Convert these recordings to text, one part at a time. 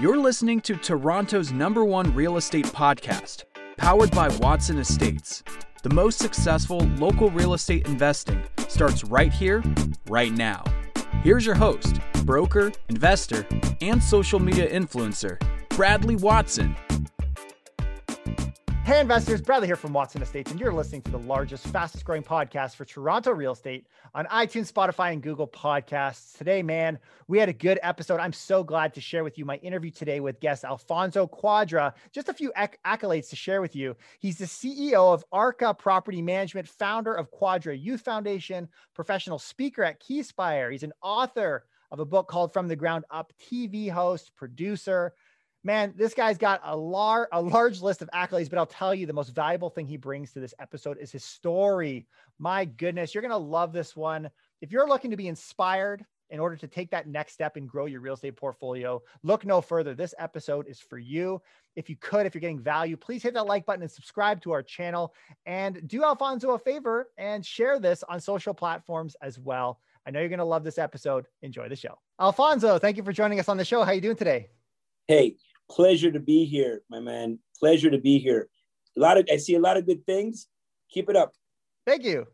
You're listening to Toronto's number one real estate podcast, powered by Watson Estates. The most successful local real estate investing starts right here, right now. Here's your host, broker, investor, and social media influencer, Bradley Watson. Hey, investors, Bradley here from Watson Estates, and you're listening to the largest, fastest growing podcast for Toronto real estate on iTunes, Spotify, and Google Podcasts. Today, man, we had a good episode. I'm so glad to share with you my interview today with guest Alfonso Cuadra. Just a few acc- accolades to share with you. He's the CEO of Arca Property Management, founder of Cuadra Youth Foundation, professional speaker at Keyspire. He's an author of a book called From the Ground Up, TV host, producer man, this guy's got a, lar- a large list of accolades, but I'll tell you the most valuable thing he brings to this episode is his story. My goodness, you're going to love this one. If you're looking to be inspired in order to take that next step and grow your real estate portfolio, look no further. This episode is for you. If you could, if you're getting value, please hit that like button and subscribe to our channel. And do Alfonso a favor and share this on social platforms as well. I know you're going to love this episode. Enjoy the show. Alfonso, thank you for joining us on the show. How you doing today? Hey, pleasure to be here, my man. Pleasure to be here. A lot of I see a lot of good things. Keep it up. Thank you.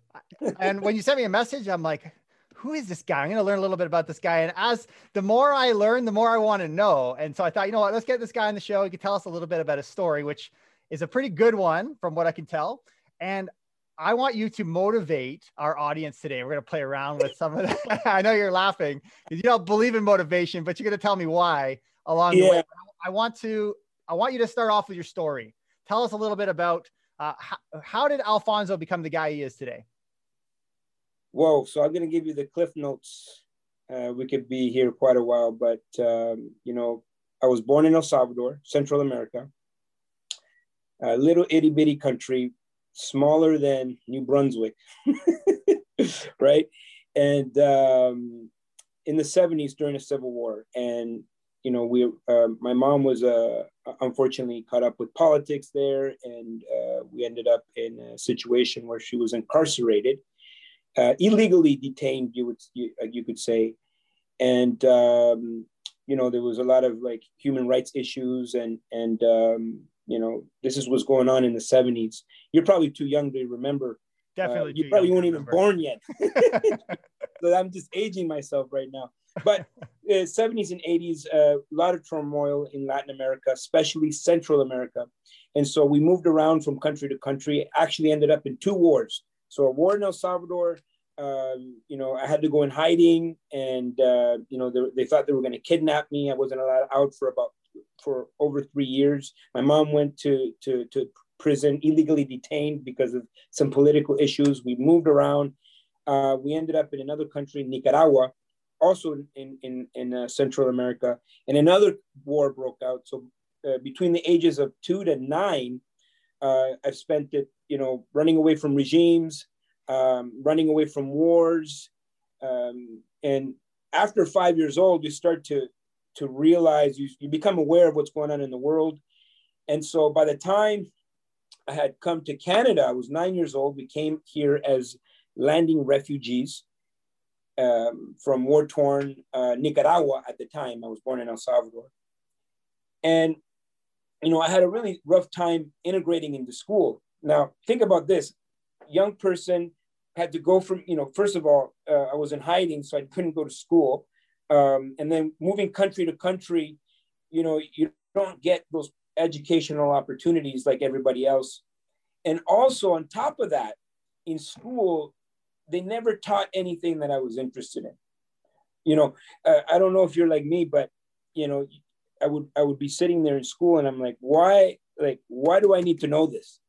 and when you sent me a message, I'm like, who is this guy? I'm going to learn a little bit about this guy. And as the more I learn, the more I want to know. And so I thought, you know what, let's get this guy on the show. He could tell us a little bit about his story, which is a pretty good one from what I can tell. And I want you to motivate our audience today. We're going to play around with some of that. I know you're laughing because you don't believe in motivation, but you're going to tell me why along yeah. the way. I want to I want you to start off with your story. Tell us a little bit about uh, how, how did Alfonso become the guy he is today? Whoa! So I'm going to give you the cliff notes. Uh, we could be here quite a while, but um, you know, I was born in El Salvador, Central America, a little itty bitty country, smaller than New Brunswick, right? And um, in the 70s during the Civil War, and you know, we uh, my mom was uh, unfortunately caught up with politics there, and uh, we ended up in a situation where she was incarcerated, uh, illegally detained. You would you, uh, you could say, and um, you know there was a lot of like human rights issues, and and um, you know this is what's going on in the '70s. You're probably too young to remember. Uh, Definitely, you probably weren't even born yet. so I'm just aging myself right now but uh, 70s and 80s, uh, a lot of turmoil in Latin America, especially Central America. And so we moved around from country to country, actually ended up in two wars. So a war in El Salvador, um, you know, I had to go in hiding and, uh, you know, they, they, thought they were going to kidnap me. I wasn't allowed out for about, for over three years. My mom went to, to, to prison, illegally detained because of some political issues. We moved around. Uh, we ended up in another country, Nicaragua, also in in in uh, Central America, and another war broke out. So uh, between the ages of two to nine, uh, I've spent it, you know, running away from regimes, um, running away from wars, um, and after five years old, you start to to realize you you become aware of what's going on in the world, and so by the time I had come to Canada, I was nine years old. We came here as landing refugees um, from war torn uh, Nicaragua at the time. I was born in El Salvador. And, you know, I had a really rough time integrating into school. Now, think about this young person had to go from, you know, first of all, uh, I was in hiding, so I couldn't go to school. Um, and then moving country to country, you know, you don't get those educational opportunities like everybody else. And also, on top of that, in school, they never taught anything that I was interested in. You know, uh, I don't know if you're like me, but you know, I would I would be sitting there in school and I'm like, why like why do I need to know this?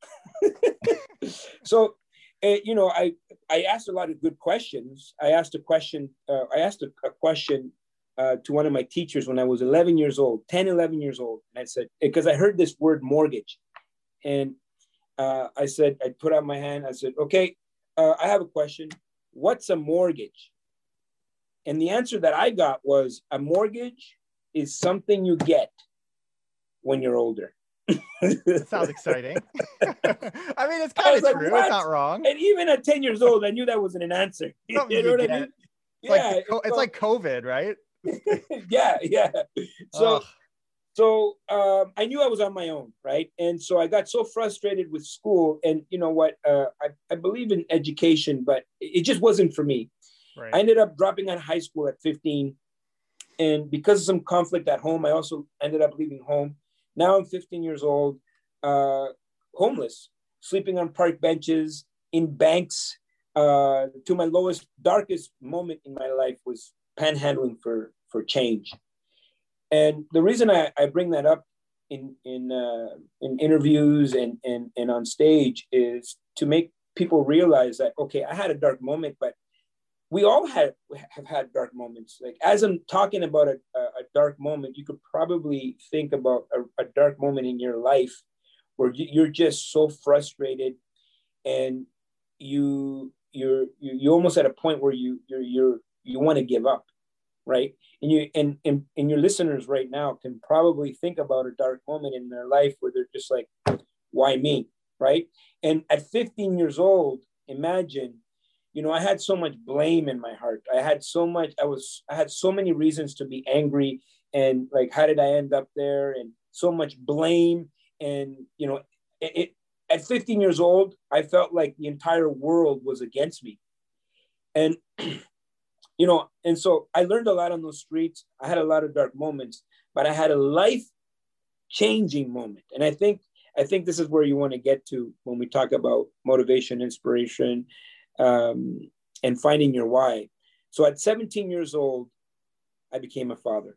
so, uh, you know, I I asked a lot of good questions. I asked a question. Uh, I asked a, a question uh, to one of my teachers when I was 11 years old, 10, 11 years old. And I said, because I heard this word mortgage. And uh, I said, I put out my hand. I said, okay, uh, I have a question. What's a mortgage? And the answer that I got was a mortgage is something you get when you're older. sounds exciting. I mean, it's kind of like, true. What? It's not wrong. And even at 10 years old, I knew that wasn't an answer. You know what I mean? It's yeah. Like, it's like COVID, right? yeah, yeah. So, so um, I knew I was on my own, right? And so I got so frustrated with school. And you know what? Uh, I, I believe in education, but it just wasn't for me. Right. I ended up dropping out of high school at 15. And because of some conflict at home, I also ended up leaving home. Now I'm 15 years old, uh, homeless, sleeping on park benches, in banks. Uh, to my lowest, darkest moment in my life was panhandling for, for change. And the reason I, I bring that up in in uh, in interviews and, and and on stage is to make people realize that okay, I had a dark moment, but we all had have had dark moments. Like as I'm talking about a, a dark moment, you could probably think about a, a dark moment in your life where you're just so frustrated and you you're you, you almost at a point where you you're you're you want to give up right? And you and, and and your listeners right now can probably think about a dark moment in their life where they're just like why me right? And at 15 years old imagine you know i had so much blame in my heart. I had so much i was i had so many reasons to be angry and like how did i end up there? And so much blame and you know it, it at 15 years old i felt like the entire world was against me. And you know, and so I learned a lot on those streets. I had a lot of dark moments, but I had a life changing moment. And I think I think this is where you want to get to when we talk about motivation, inspiration, um, and finding your why. So at 17 years old, I became a father.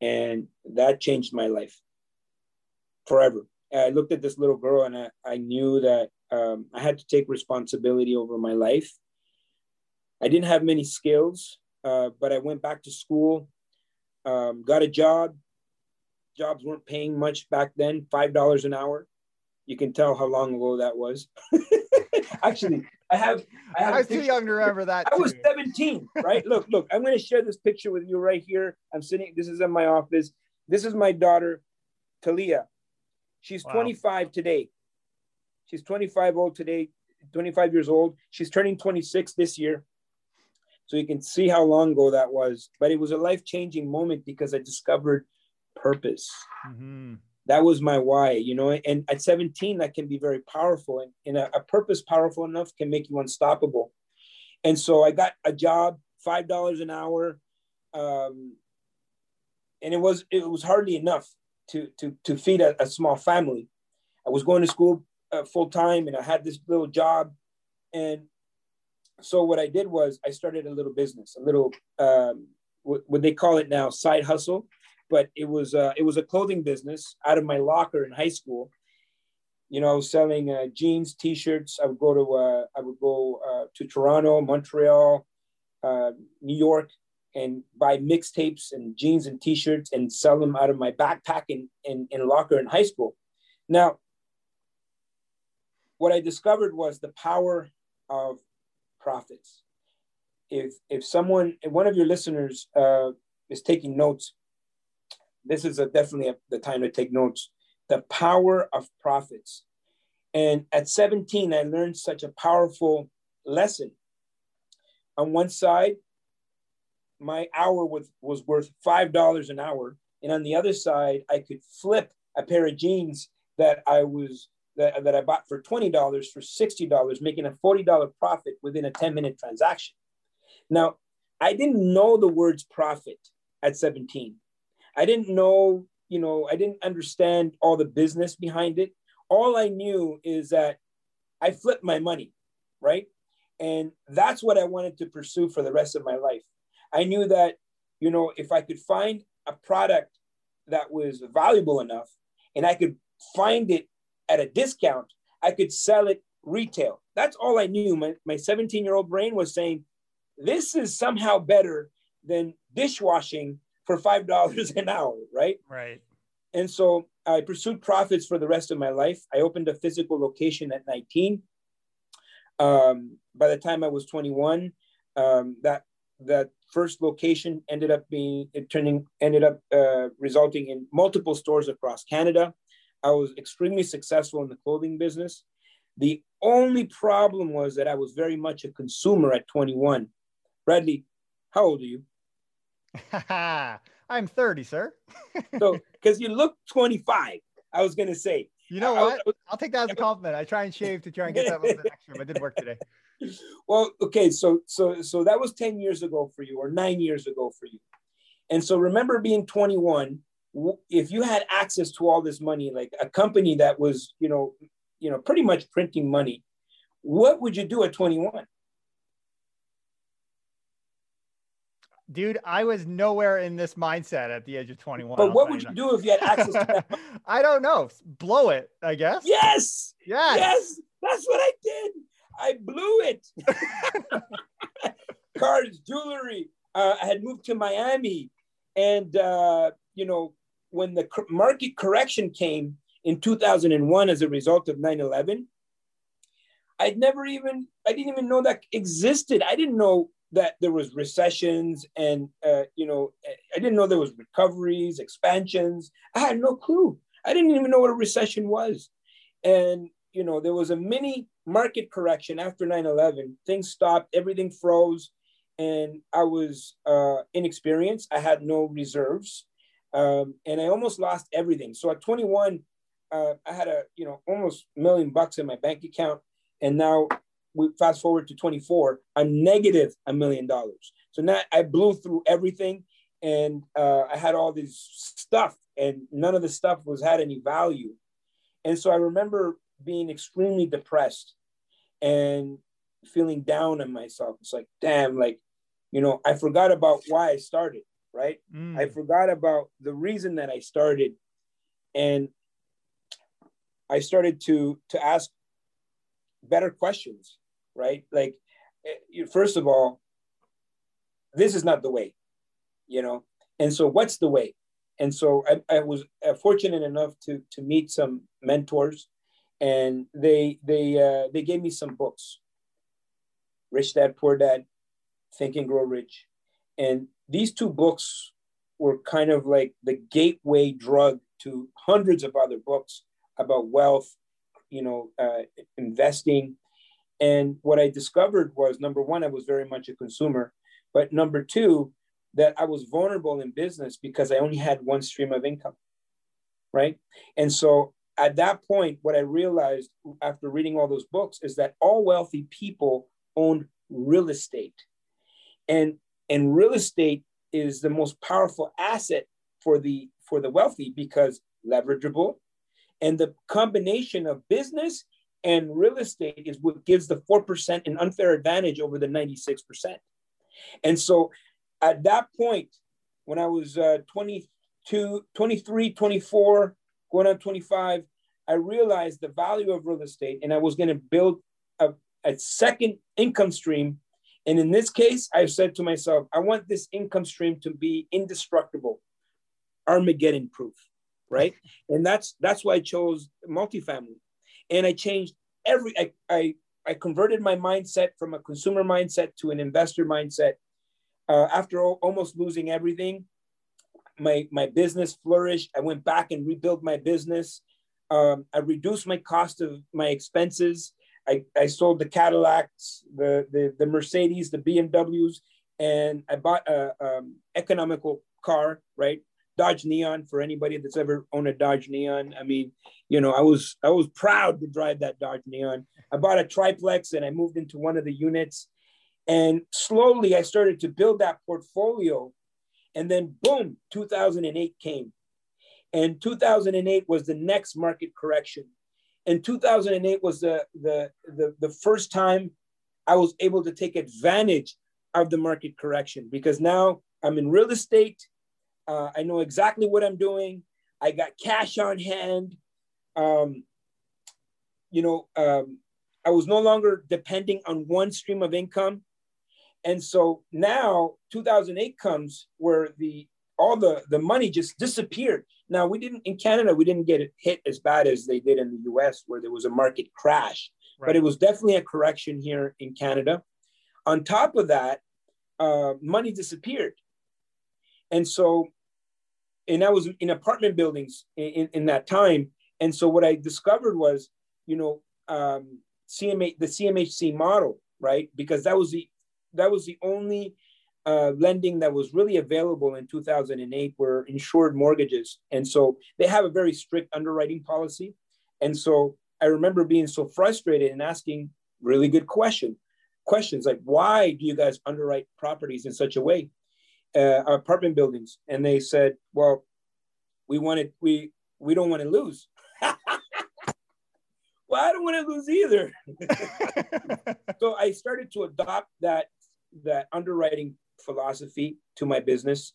And that changed my life forever. I looked at this little girl and I, I knew that um, I had to take responsibility over my life I didn't have many skills, uh, but I went back to school, um, got a job. Jobs weren't paying much back then, $5 an hour. You can tell how long ago that was. Actually, I have. I, have I was too young to remember that. I too. was 17, right? look, look, I'm going to share this picture with you right here. I'm sitting, this is in my office. This is my daughter, Talia. She's wow. 25 today. She's 25 old today, 25 years old. She's turning 26 this year. So you can see how long ago that was. But it was a life changing moment because I discovered purpose. Mm-hmm. That was my why, you know. And at 17, that can be very powerful. And, and a, a purpose powerful enough can make you unstoppable. And so I got a job, $5 an hour. Um, and it was it was hardly enough to to to feed a, a small family. I was going to school uh, full time, and I had this little job, and so what I did was I started a little business, a little um, what, what, they call it now side hustle, but it was uh, it was a clothing business out of my locker in high school. You know, selling uh, jeans, t-shirts. I would go to uh, I would go uh, to Toronto, Montreal, uh, New York, and buy mixtapes and jeans and t-shirts and sell them out of my backpack in, in, in locker in high school. Now, what I discovered was the power of profits. If if someone, if one of your listeners uh, is taking notes, this is a, definitely a, the time to take notes. The power of profits. And at 17, I learned such a powerful lesson. On one side, my hour was, was worth $5 an hour. And on the other side, I could flip a pair of jeans that I was that, that I bought for $20 for $60, making a $40 profit within a 10 minute transaction. Now, I didn't know the words profit at 17. I didn't know, you know, I didn't understand all the business behind it. All I knew is that I flipped my money, right? And that's what I wanted to pursue for the rest of my life. I knew that, you know, if I could find a product that was valuable enough and I could find it at a discount, I could sell it retail. That's all I knew. My, my 17 year old brain was saying, this is somehow better than dishwashing for $5 an hour, right? Right. And so I pursued profits for the rest of my life. I opened a physical location at 19. Um, by the time I was 21, um, that that first location ended up being it turning ended up uh, resulting in multiple stores across Canada. I was extremely successful in the clothing business. The only problem was that I was very much a consumer at 21. Bradley, how old are you? I'm 30, sir. so, because you look 25, I was gonna say. You know what? I, will take that as a compliment. I try and shave to try and get that little bit extra, but it did work today. Well, okay, so so so that was 10 years ago for you, or nine years ago for you. And so remember being 21, if you had access to all this money, like a company that was, you know, you know, pretty much printing money, what would you do at 21? Dude, I was nowhere in this mindset at the age of 21. But what would you, do if you had access to that? I don't know. Blow it, I guess. Yes. Yes. Yes. That's what I did. I blew it. Cars, jewelry. Uh, I had moved to Miami. And, uh, you know, when the market correction came in 2001 as a result of 9 11, I'd never even, I didn't even know that existed. I didn't know that there was recessions and uh, you know i didn't know there was recoveries expansions. I had no clue. I didn't even know what a recession was. And you know there was a mini market correction after 9-11 things stopped everything froze and i was uh, inexperienced. I had no reserves um, and i almost lost everything so at 21 uh, i had a you know almost million bucks in my bank account and now we fast forward to 24, I'm negative a million dollars. So now I blew through everything and uh, I had all this stuff and none of the stuff was had any value. And so I remember being extremely depressed and feeling down on myself. It's like, damn, like, you know, I forgot about why I started, right? Mm. I forgot about the reason that I started. And I started to to ask better questions right? Like, eh, first of all, this is not the way, you know? And so, what's the way? And so, I, I was uh, fortunate enough to, to meet some mentors, and they, they, uh, they gave me some books Rich Dad, Poor Dad, Think and Grow Rich. And these two books were kind of like the gateway drug to hundreds of other books about wealth, you know, uh, investing, and what I discovered was number one, I was very much a consumer, but number two, that I was vulnerable in business because I only had one stream of income. Right. And so at that point, what I realized after reading all those books is that all wealthy people own real estate. And, and real estate is the most powerful asset for the for the wealthy because leverageable and the combination of business and real estate is what gives the 4% an unfair advantage over the 96%. And so at that point, when I was uh, 22, 23, 24, going on 25, I realized the value of real estate and I was going to build a, a second income stream. And in this case, I've said to myself, I want this income stream to be indestructible, Armageddon proof, right? and that's that's why I chose multifamily and I changed every I, I I converted my mindset from a consumer mindset to an investor mindset. Uh, after o- almost losing everything, my my business flourished. I went back and rebuilt my business. Um, I reduced my cost of my expenses. I, I sold the Cadillacs, the, the the Mercedes, the BMWs, and I bought a um, economical car, right? Dodge Neon for anybody that's ever owned a Dodge Neon. I mean, you know, I was I was proud to drive that Dodge Neon. I bought a triplex and I moved into one of the units, and slowly I started to build that portfolio, and then boom, 2008 came, and 2008 was the next market correction, and 2008 was the the the, the first time I was able to take advantage of the market correction because now I'm in real estate uh, I know exactly what I'm doing. I got cash on hand. Um, you know, um, I was no longer depending on one stream of income. And so now 2008 comes where the all the the money just disappeared. Now we didn't in Canada we didn't get hit as bad as they did in the US where there was a market crash, right. but it was definitely a correction here in Canada. On top of that, uh, money disappeared. And so, and I was in apartment buildings in, in that time. And so what I discovered was, you know, um, CMA, the CMHC model, right? Because that was the, that was the only uh, lending that was really available in 2008 were insured mortgages. And so they have a very strict underwriting policy. And so I remember being so frustrated and asking really good question, questions like, why do you guys underwrite properties in such a way, uh, apartment buildings? And they said, well, we wanted, we, we don't want to lose. well, I don't want to lose either. so I started to adopt that that underwriting philosophy to my business.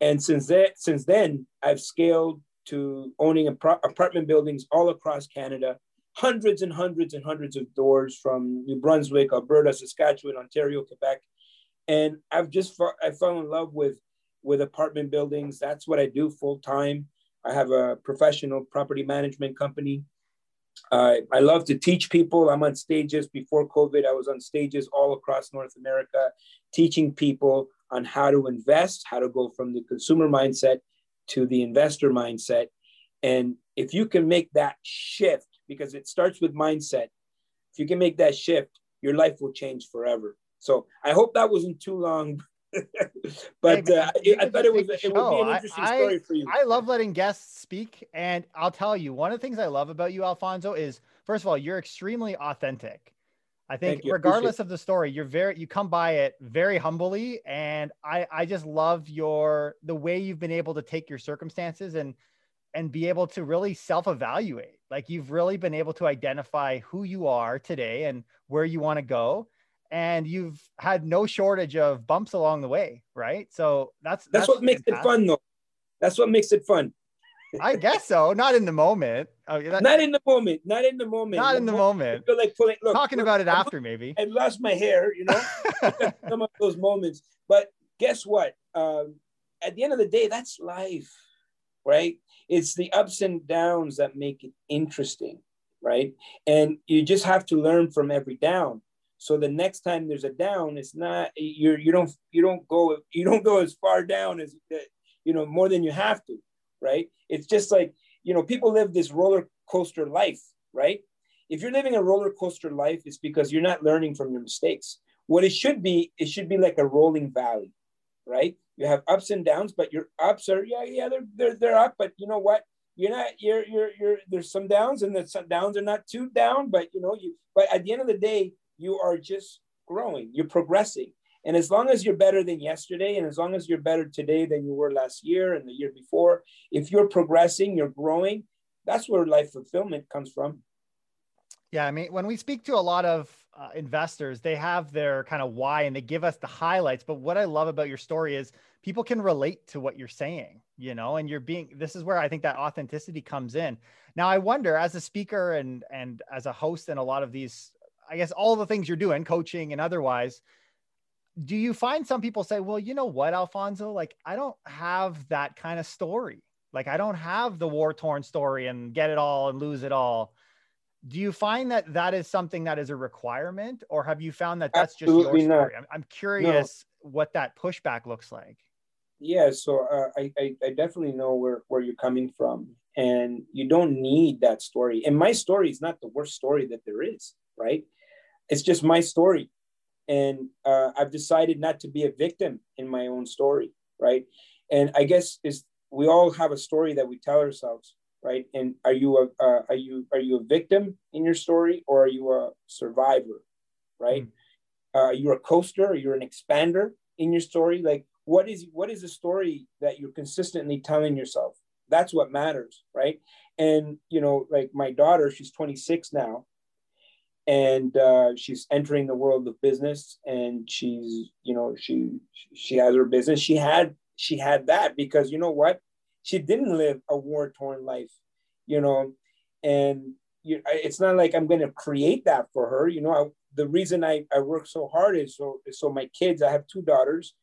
And since that, since then, I've scaled to owning apartment buildings all across Canada, hundreds and hundreds and hundreds of doors from New Brunswick, Alberta, Saskatchewan, Ontario, Quebec. And I've just I fell in love with with apartment buildings. That's what I do full time. I have a professional property management company. Uh, I love to teach people. I'm on stages. Before COVID, I was on stages all across North America, teaching people on how to invest, how to go from the consumer mindset to the investor mindset. And if you can make that shift, because it starts with mindset, if you can make that shift, your life will change forever. So I hope that wasn't too long, but hey, uh, I, thought it was it would be an interesting I, story for you. I love letting guests speak, and I'll tell you one of the things I love about you, Alfonso, is first of all you're extremely authentic. I think regardless of the story, you're very you come by it very humbly, and I I just love your the way you've been able to take your circumstances and and be able to really self evaluate. Like you've really been able to identify who you are today and where you want to go and you've had no shortage of bumps along the way, right? So that's that's, that's what makes fantastic. it fun, though. That's what makes it fun. I guess so. Not in the moment. Oh, that, not in the moment. Not in the moment. Not in the moment. feel like pulling, look, Talking look, about it I'm, after, maybe. I lost my hair, you know, some of those moments. But guess what? Um, at the end of the day, that's life, right? It's the ups and downs that make it interesting, right? And you just have to learn from every down. So the next time there's a down, it's not you're you don't you don't go you don't go as far down as you know more than you have to, right? It's just like you know people live this roller coaster life, right? If you're living a roller coaster life, it's because you're not learning from your mistakes. What it should be, it should be like a rolling valley, right? You have ups and downs, but your ups are yeah yeah they're they're, they're up, but you know what? You're not you're you're you're there's some downs and the downs are not too down, but you know you but at the end of the day you are just growing, you're progressing. And as long as you're better than yesterday, and as long as you're better today than you were last year and the year before, if you're progressing, you're growing, that's where life fulfillment comes from. Yeah, I mean, when we speak to a lot of uh, investors, they have their kind of why and they give us the highlights. But what I love about your story is people can relate to what you're saying, you know, and you're being, this is where I think that authenticity comes in. Now, I wonder as a speaker and, and as a host in a lot of these I guess all the things you're doing, coaching and otherwise, do you find some people say, well, you know what, Alfonso, like I don't have that kind of story. Like I don't have the war torn story and get it all and lose it all. Do you find that that is something that is a requirement, or have you found that that's Absolutely just your story? I'm, I'm, curious no. what that pushback looks like. Yeah, so uh, I, I, I definitely know where where you're coming from, and you don't need that story. And my story is not the worst story that there is, right? It's just my story. And uh, i've decided not to be a victim in my own story right? And i guess is we all have a story that we tell ourselves right? And are you a uh, are you are you a victim in your story or are you a survivor right? Mm-hmm. uh, you're a coaster? Or you're an expander in your story? Like what is what is the story that you're consistently telling yourself? That's what matters right? And you know like my daughter she's 26 now and uh, she's entering the world of business and she's you know she she has her business. She had she had that because you know what? She didn't live a war torn life you know? And you, it's not like i'm going to create that for her you know? I, the reason I, I work so hard is so so my kids i have two daughters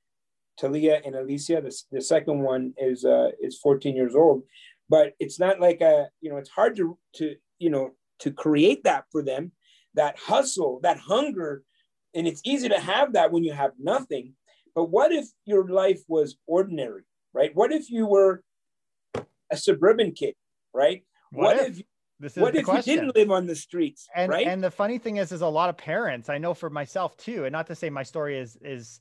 talia and alicia. The, the second one is uh is 14 years old. But it's not like a you know it's hard to to you know to create that for them that hustle, that hunger. And it's easy to have that when you have nothing. But what if your life was ordinary, right? What if you were a suburban kid, right? What, what if, if what if question. you didn't live on the streets, and, right? And the funny thing is, is a lot of parents. I know for myself too, and not to say my story is is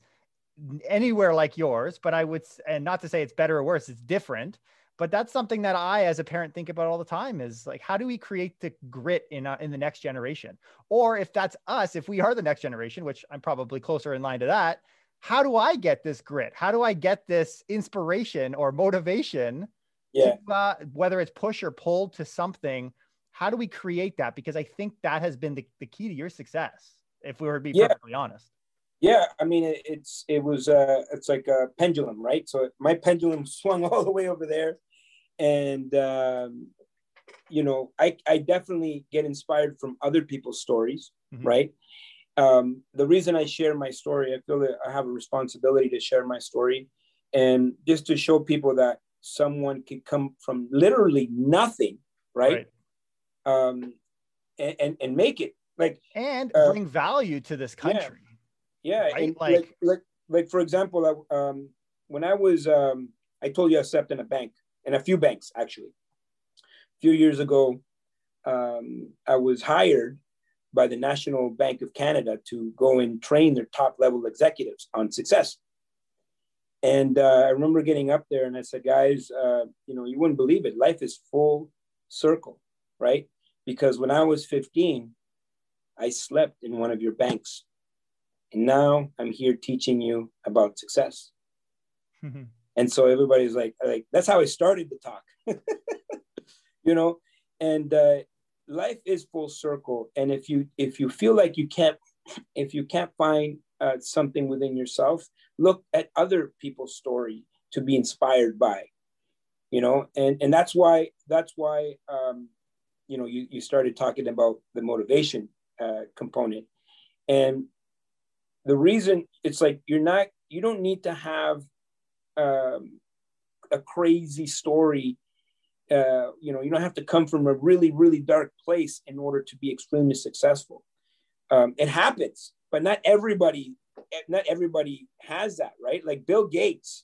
anywhere like yours, but I would, and not to say it's better or worse, it's different. But that's something that I, as a parent, think about all the time is like, how do we create the grit in uh, in the next generation? Or if that's us, if we are the next generation, which I'm probably closer in line to that, how do I get this grit? How do I get this inspiration or motivation? Yeah. To, uh, whether it's push or pull to something, how do we create that? Because I think that has been the, the key to your success, if we were to be yeah. perfectly honest. Yeah, I mean it, it's it was uh it's like a pendulum, right? So my pendulum swung all the way over there, and um, you know I I definitely get inspired from other people's stories, mm-hmm. right? Um, the reason I share my story, I feel that I have a responsibility to share my story, and just to show people that someone could come from literally nothing, right? right. Um, and, and, and make it like and uh, bring value to this country. Yeah, yeah. Right? Like, like, like like for example, um, when I was um, I told you I slept in a bank in a few banks actually. A few years ago, um, I was hired by the National Bank of Canada to go and train their top level executives on success. And uh, I remember getting up there and I said, guys, uh, you know, you wouldn't believe it. Life is full circle, right? Because when I was 15, I slept in one of your banks. And now I'm here teaching you about success. and so everybody's like, like, that's how I started the talk, you know? And uh, life is full circle. And if you, if you feel like you can't, if you can't find uh, something within yourself, look at other people's story to be inspired by you know and and that's why that's why um you know you, you started talking about the motivation uh, component and the reason it's like you're not you don't need to have um, a crazy story uh, you know you don't have to come from a really really dark place in order to be extremely successful um, it happens but not everybody not everybody has that, right? Like Bill Gates.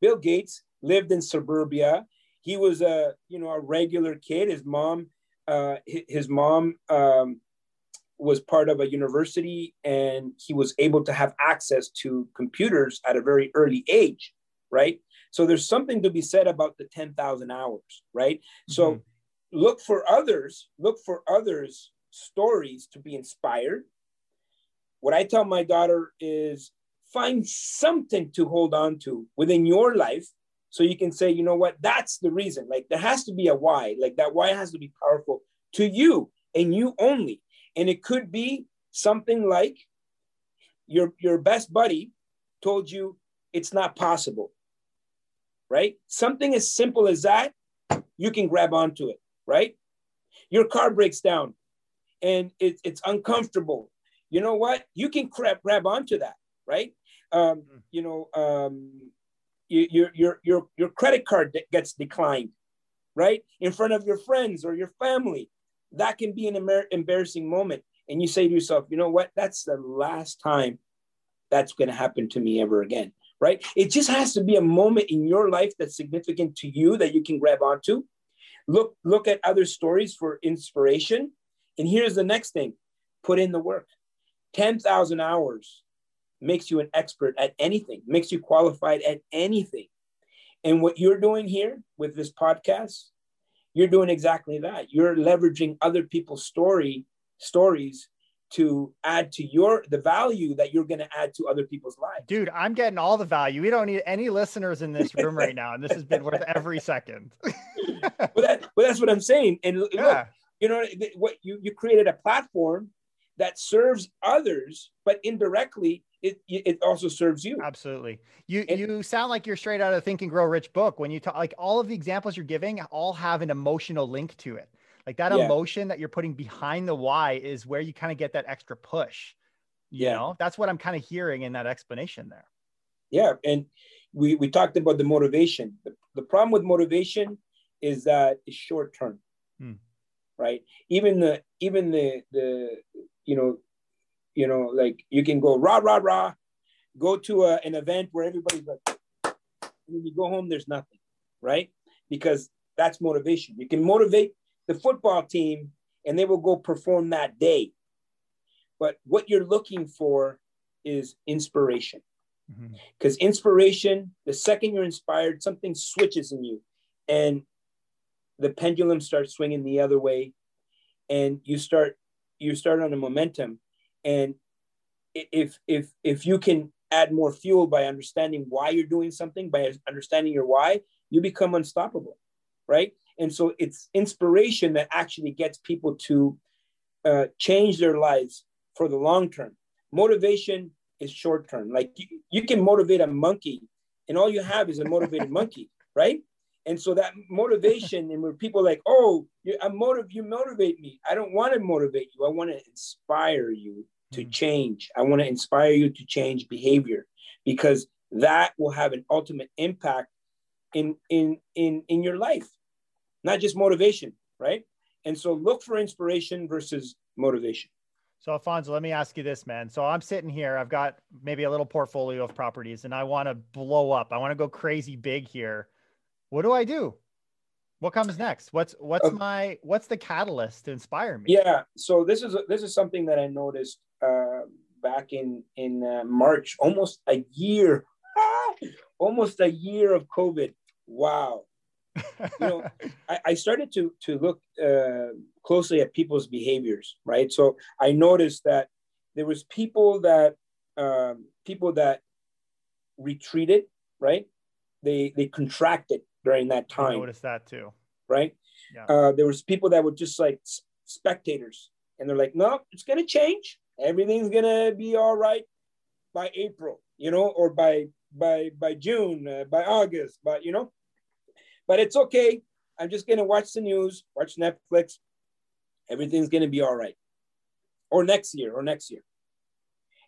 Bill Gates lived in suburbia. He was a you know a regular kid. His mom, uh, his mom um, was part of a university, and he was able to have access to computers at a very early age, right? So there's something to be said about the ten thousand hours, right? Mm-hmm. So look for others. Look for others' stories to be inspired what I tell my daughter is find something to hold on to within your life so you can say, you know what, that's the reason. Like there has to be a why. Like that why has to be powerful to you and you only. And it could be something like your your best buddy told you it's not possible. Right? Something as simple as that, you can grab onto it, right? Your car breaks down and it, it's uncomfortable you know what? You can grab, grab onto that, right? Um, hmm. you know, um, your, your, your, your credit card gets declined, right? In front of your friends or your family. That can be an embarrassing moment. And you say to yourself, you know what? That's the last time that's going to happen to me ever again, right? It just has to be a moment in your life that's significant to you that you can grab onto. Look, look at other stories for inspiration. And here's the next thing put in the work 10,000 hours makes you an expert at anything, makes you qualified at anything. And what you're doing here with this podcast, you're doing exactly that. You're leveraging other people's story stories to add to your the value that you're going to add to other people's lives. Dude, I'm getting all the value. We don't need any listeners in this room right now, and this has been worth every second. well, that, well, that's what I'm saying. And yeah. look, you know what you you created a platform that serves others, but indirectly it it also serves you. Absolutely. You and, you sound like you're straight out of the Think and Grow Rich book when you talk like all of the examples you're giving all have an emotional link to it. Like that yeah. emotion that you're putting behind the why is where you kind of get that extra push. You yeah. know, that's what I'm kind of hearing in that explanation there. Yeah. And we, we talked about the motivation. The, the problem with motivation is that it's short term. Hmm. Right. Even the even the the you know, you know, like you can go rah rah rah, go to a, an event where everybody's like, and when you go home, there's nothing, right? Because that's motivation. You can motivate the football team, and they will go perform that day. But what you're looking for is inspiration. because mm-hmm. inspiration the second you're inspired something switches in you and the pendulum starts swinging the other way and you start you start on a momentum and if if if you can add more fuel by understanding why you're doing something by understanding your why you become unstoppable right and so it's inspiration that actually gets people to uh, change their lives for the long term. Motivation is short term. Like you, you can motivate a monkey and all you have is a motivated monkey right? And so that motivation and where people like oh you, I motive, you motivate me. I don't want to motivate you. I want to inspire you to mm. change. I want to inspire you to change behavior because that will have an ultimate impact in in in in your life not just motivation right and so look for inspiration versus motivation so Alfonso, let me ask you this, man. So I'm sitting here, I've got maybe a little portfolio of properties and I want to blow up. I want to go crazy big here. What do I do? What comes next? What's what's my what's the catalyst to inspire me? Yeah, so this is this is something that I noticed uh, back in in uh, March, almost a year, almost a year of COVID. Wow, you know, I, I, started to to look uh, closely at people's behaviors, right? So I noticed that there was people that um, people that retreated, right? They they contracted during that time. I noticed that too, right? Yeah. Uh, there was people that were just like spectators, and they're like, "No, it's gonna change. Everything's gonna be all right by April, you know, or by by by June, uh, by August, but you know." But it's okay. I'm just going to watch the news, watch Netflix. Everything's going to be all right. Or next year, or next year.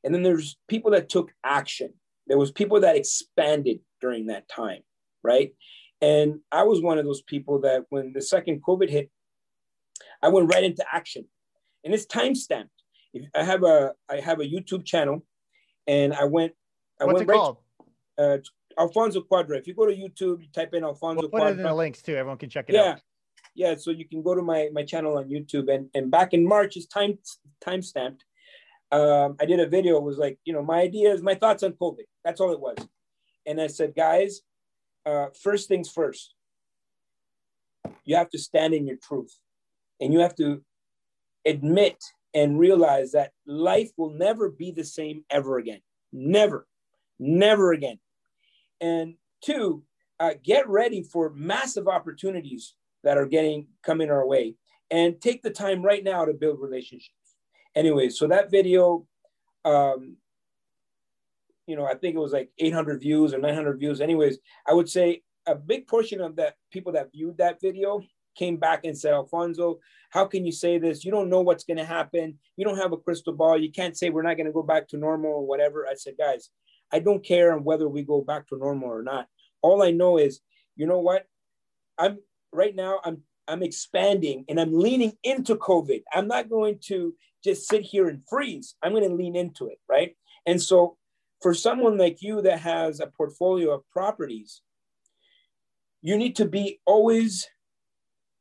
And then there's people that took action. There was people that expanded during that time, right? And I was one of those people that when the second COVID hit, I went right into action. And it's time stamped. I have a I have a YouTube channel, and I went. I What's went it right, called? Uh, Alfonso Cuadra. If you go to YouTube, you type in Alfonso we'll put Cuadra. it in the links too. Everyone can check it yeah. out. Yeah. Yeah. So you can go to my, my channel on YouTube. And, and back in March, it's time time stamped. Um, I did a video. It was like, you know, my ideas, my thoughts on COVID. That's all it was. And I said, guys, uh, first things first, you have to stand in your truth and you have to admit and realize that life will never be the same ever again. Never, never again. And two, uh, get ready for massive opportunities that are getting coming our way and take the time right now to build relationships. Anyway, so that video, um, you know, I think it was like 800 views or 900 views. Anyways, I would say a big portion of that people that viewed that video came back and said, Alfonso, how can you say this? You don't know what's going to happen. You don't have a crystal ball. You can't say we're not going to go back to normal or whatever. I said, guys, I don't care on whether we go back to normal or not. All I know is, you know what? I'm right now, I'm I'm expanding and I'm leaning into COVID. I'm not going to just sit here and freeze. I'm going to lean into it, right? And so for someone like you that has a portfolio of properties, you need to be always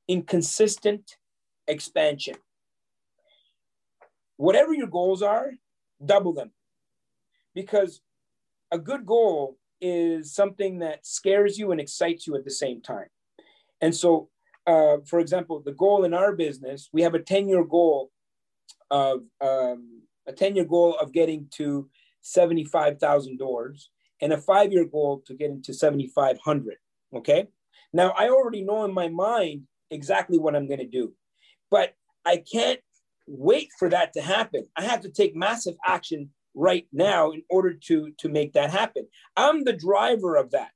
in consistent expansion. Whatever your goals are, double them. Because a good goal is something that scares you and excites you at the same time. And so, uh, for example, the goal in our business, we have a 10 year goal of um, a 10 year goal of getting to 75,000 doors and a five year goal to get into 7,500. Okay. Now, I already know in my mind exactly what I'm going to do, but I can't wait for that to happen. I have to take massive action right now in order to to make that happen. I'm the driver of that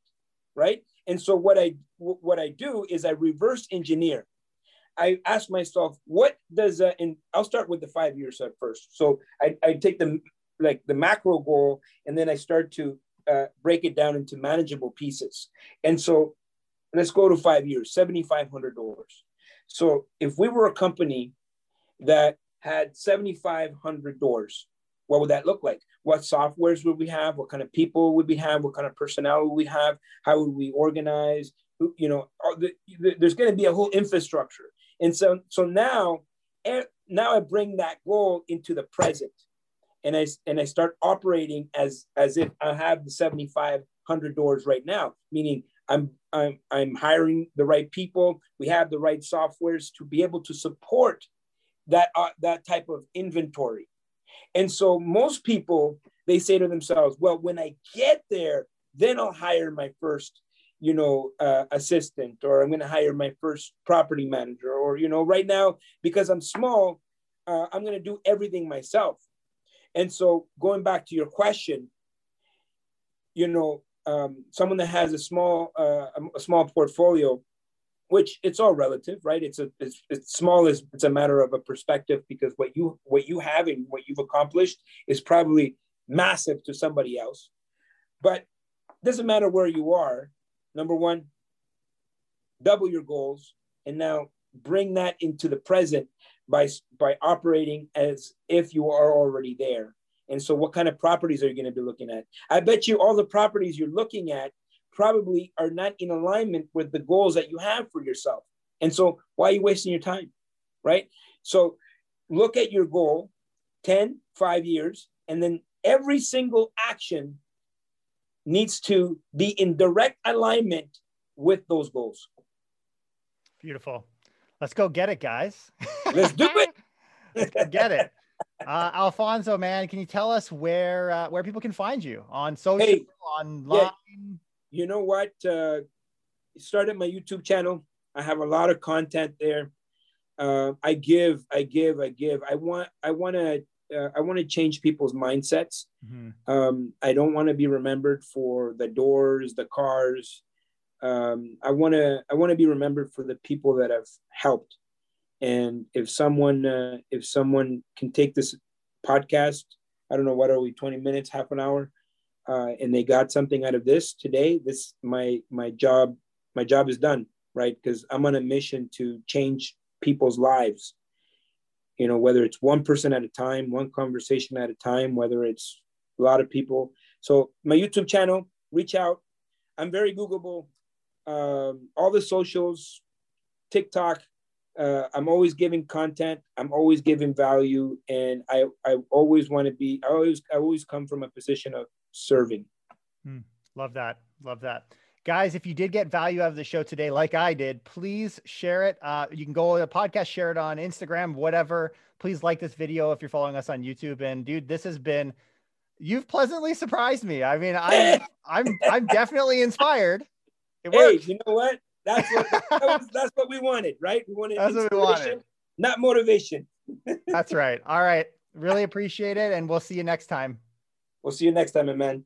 right? And so what i what i do is i reverse engineer. I ask myself what does uh, and i'll start with the five years at first. So i, I take the like the macro goal and then i start to uh, break it down into manageable pieces. And so let's go to five years $7500 so if we were a company that had 7500 doors what would that look like? What softwares would we have? What kind of people would we have? What kind of personnel would we have? How would we organize? You know, there's going to be a whole infrastructure. And so, so now, now I bring that goal into the present. and I and I start operating as as if I have the 7,500 doors right now, meaning I'm I'm I'm hiring the right people. We have the right softwares to be able to support that uh, that type of inventory. And so most people they say to themselves, "Well, when I get there, then I'll hire my first, you know, uh, assistant, or I'm going to hire my first property manager, or you know, right now because I'm small, uh, I'm going to do everything myself." And so going back to your question, you know, um, someone that has a small uh, a small portfolio, which it's all relative, right? It's a it's, it's small as it's a matter of a perspective because what you what you have and what you've accomplished is probably massive to somebody else, but doesn't matter where you are. Number one, double your goals, and now bring that into the present by by operating as if you are already there and so, what kind of properties are you going to be looking at? I bet you all the properties you're looking at probably are not in alignment with the goals that you have for yourself. And so, why are you wasting your time? Right? So, look at your goal 10, five years, and then every single action needs to be in direct alignment with those goals. Beautiful. Let's go get it, guys. Let's do it. Let's get it. Uh, Alfonso, man, can you tell us where uh, where people can find you on social, hey, online? Yeah, you know what? Uh, started my YouTube channel. I have a lot of content there. Uh, I give, I give, I give. I want, I want to, uh, I want to change people's mindsets. Mm-hmm. Um, I don't want to be remembered for the doors, the cars. Um, I want to, I want to be remembered for the people that have helped and if someone uh, if someone can take this podcast, I don't know what are we 20 minutes, half an hour, uh, and they got something out of this today, this my my job my job is done, right? Because I'm on a mission to change people's lives. You know, whether it's one person at a time, one conversation at a time, whether it's a lot of people. So my YouTube channel, reach out. I'm very Googleable. Um, all the socials, TikTok, uh, I'm always giving content. I'm always giving value, and I I always want to be. I always I always come from a position of serving. Mm, love that. Love that. Guys, if you did get value out of the show today, like I did, please share it. Uh, you can go to the podcast, share it on Instagram, whatever. Please like this video if you're following us on YouTube. And dude, this has been you've pleasantly surprised me. I mean, I'm I'm I'm definitely inspired. It hey, works. you know what? That's what that was, that's what we wanted, right? We wanted that's what we wanted. not motivation. that's right. All right. Really appreciate it. And we'll see you next time. We'll see you next time, man.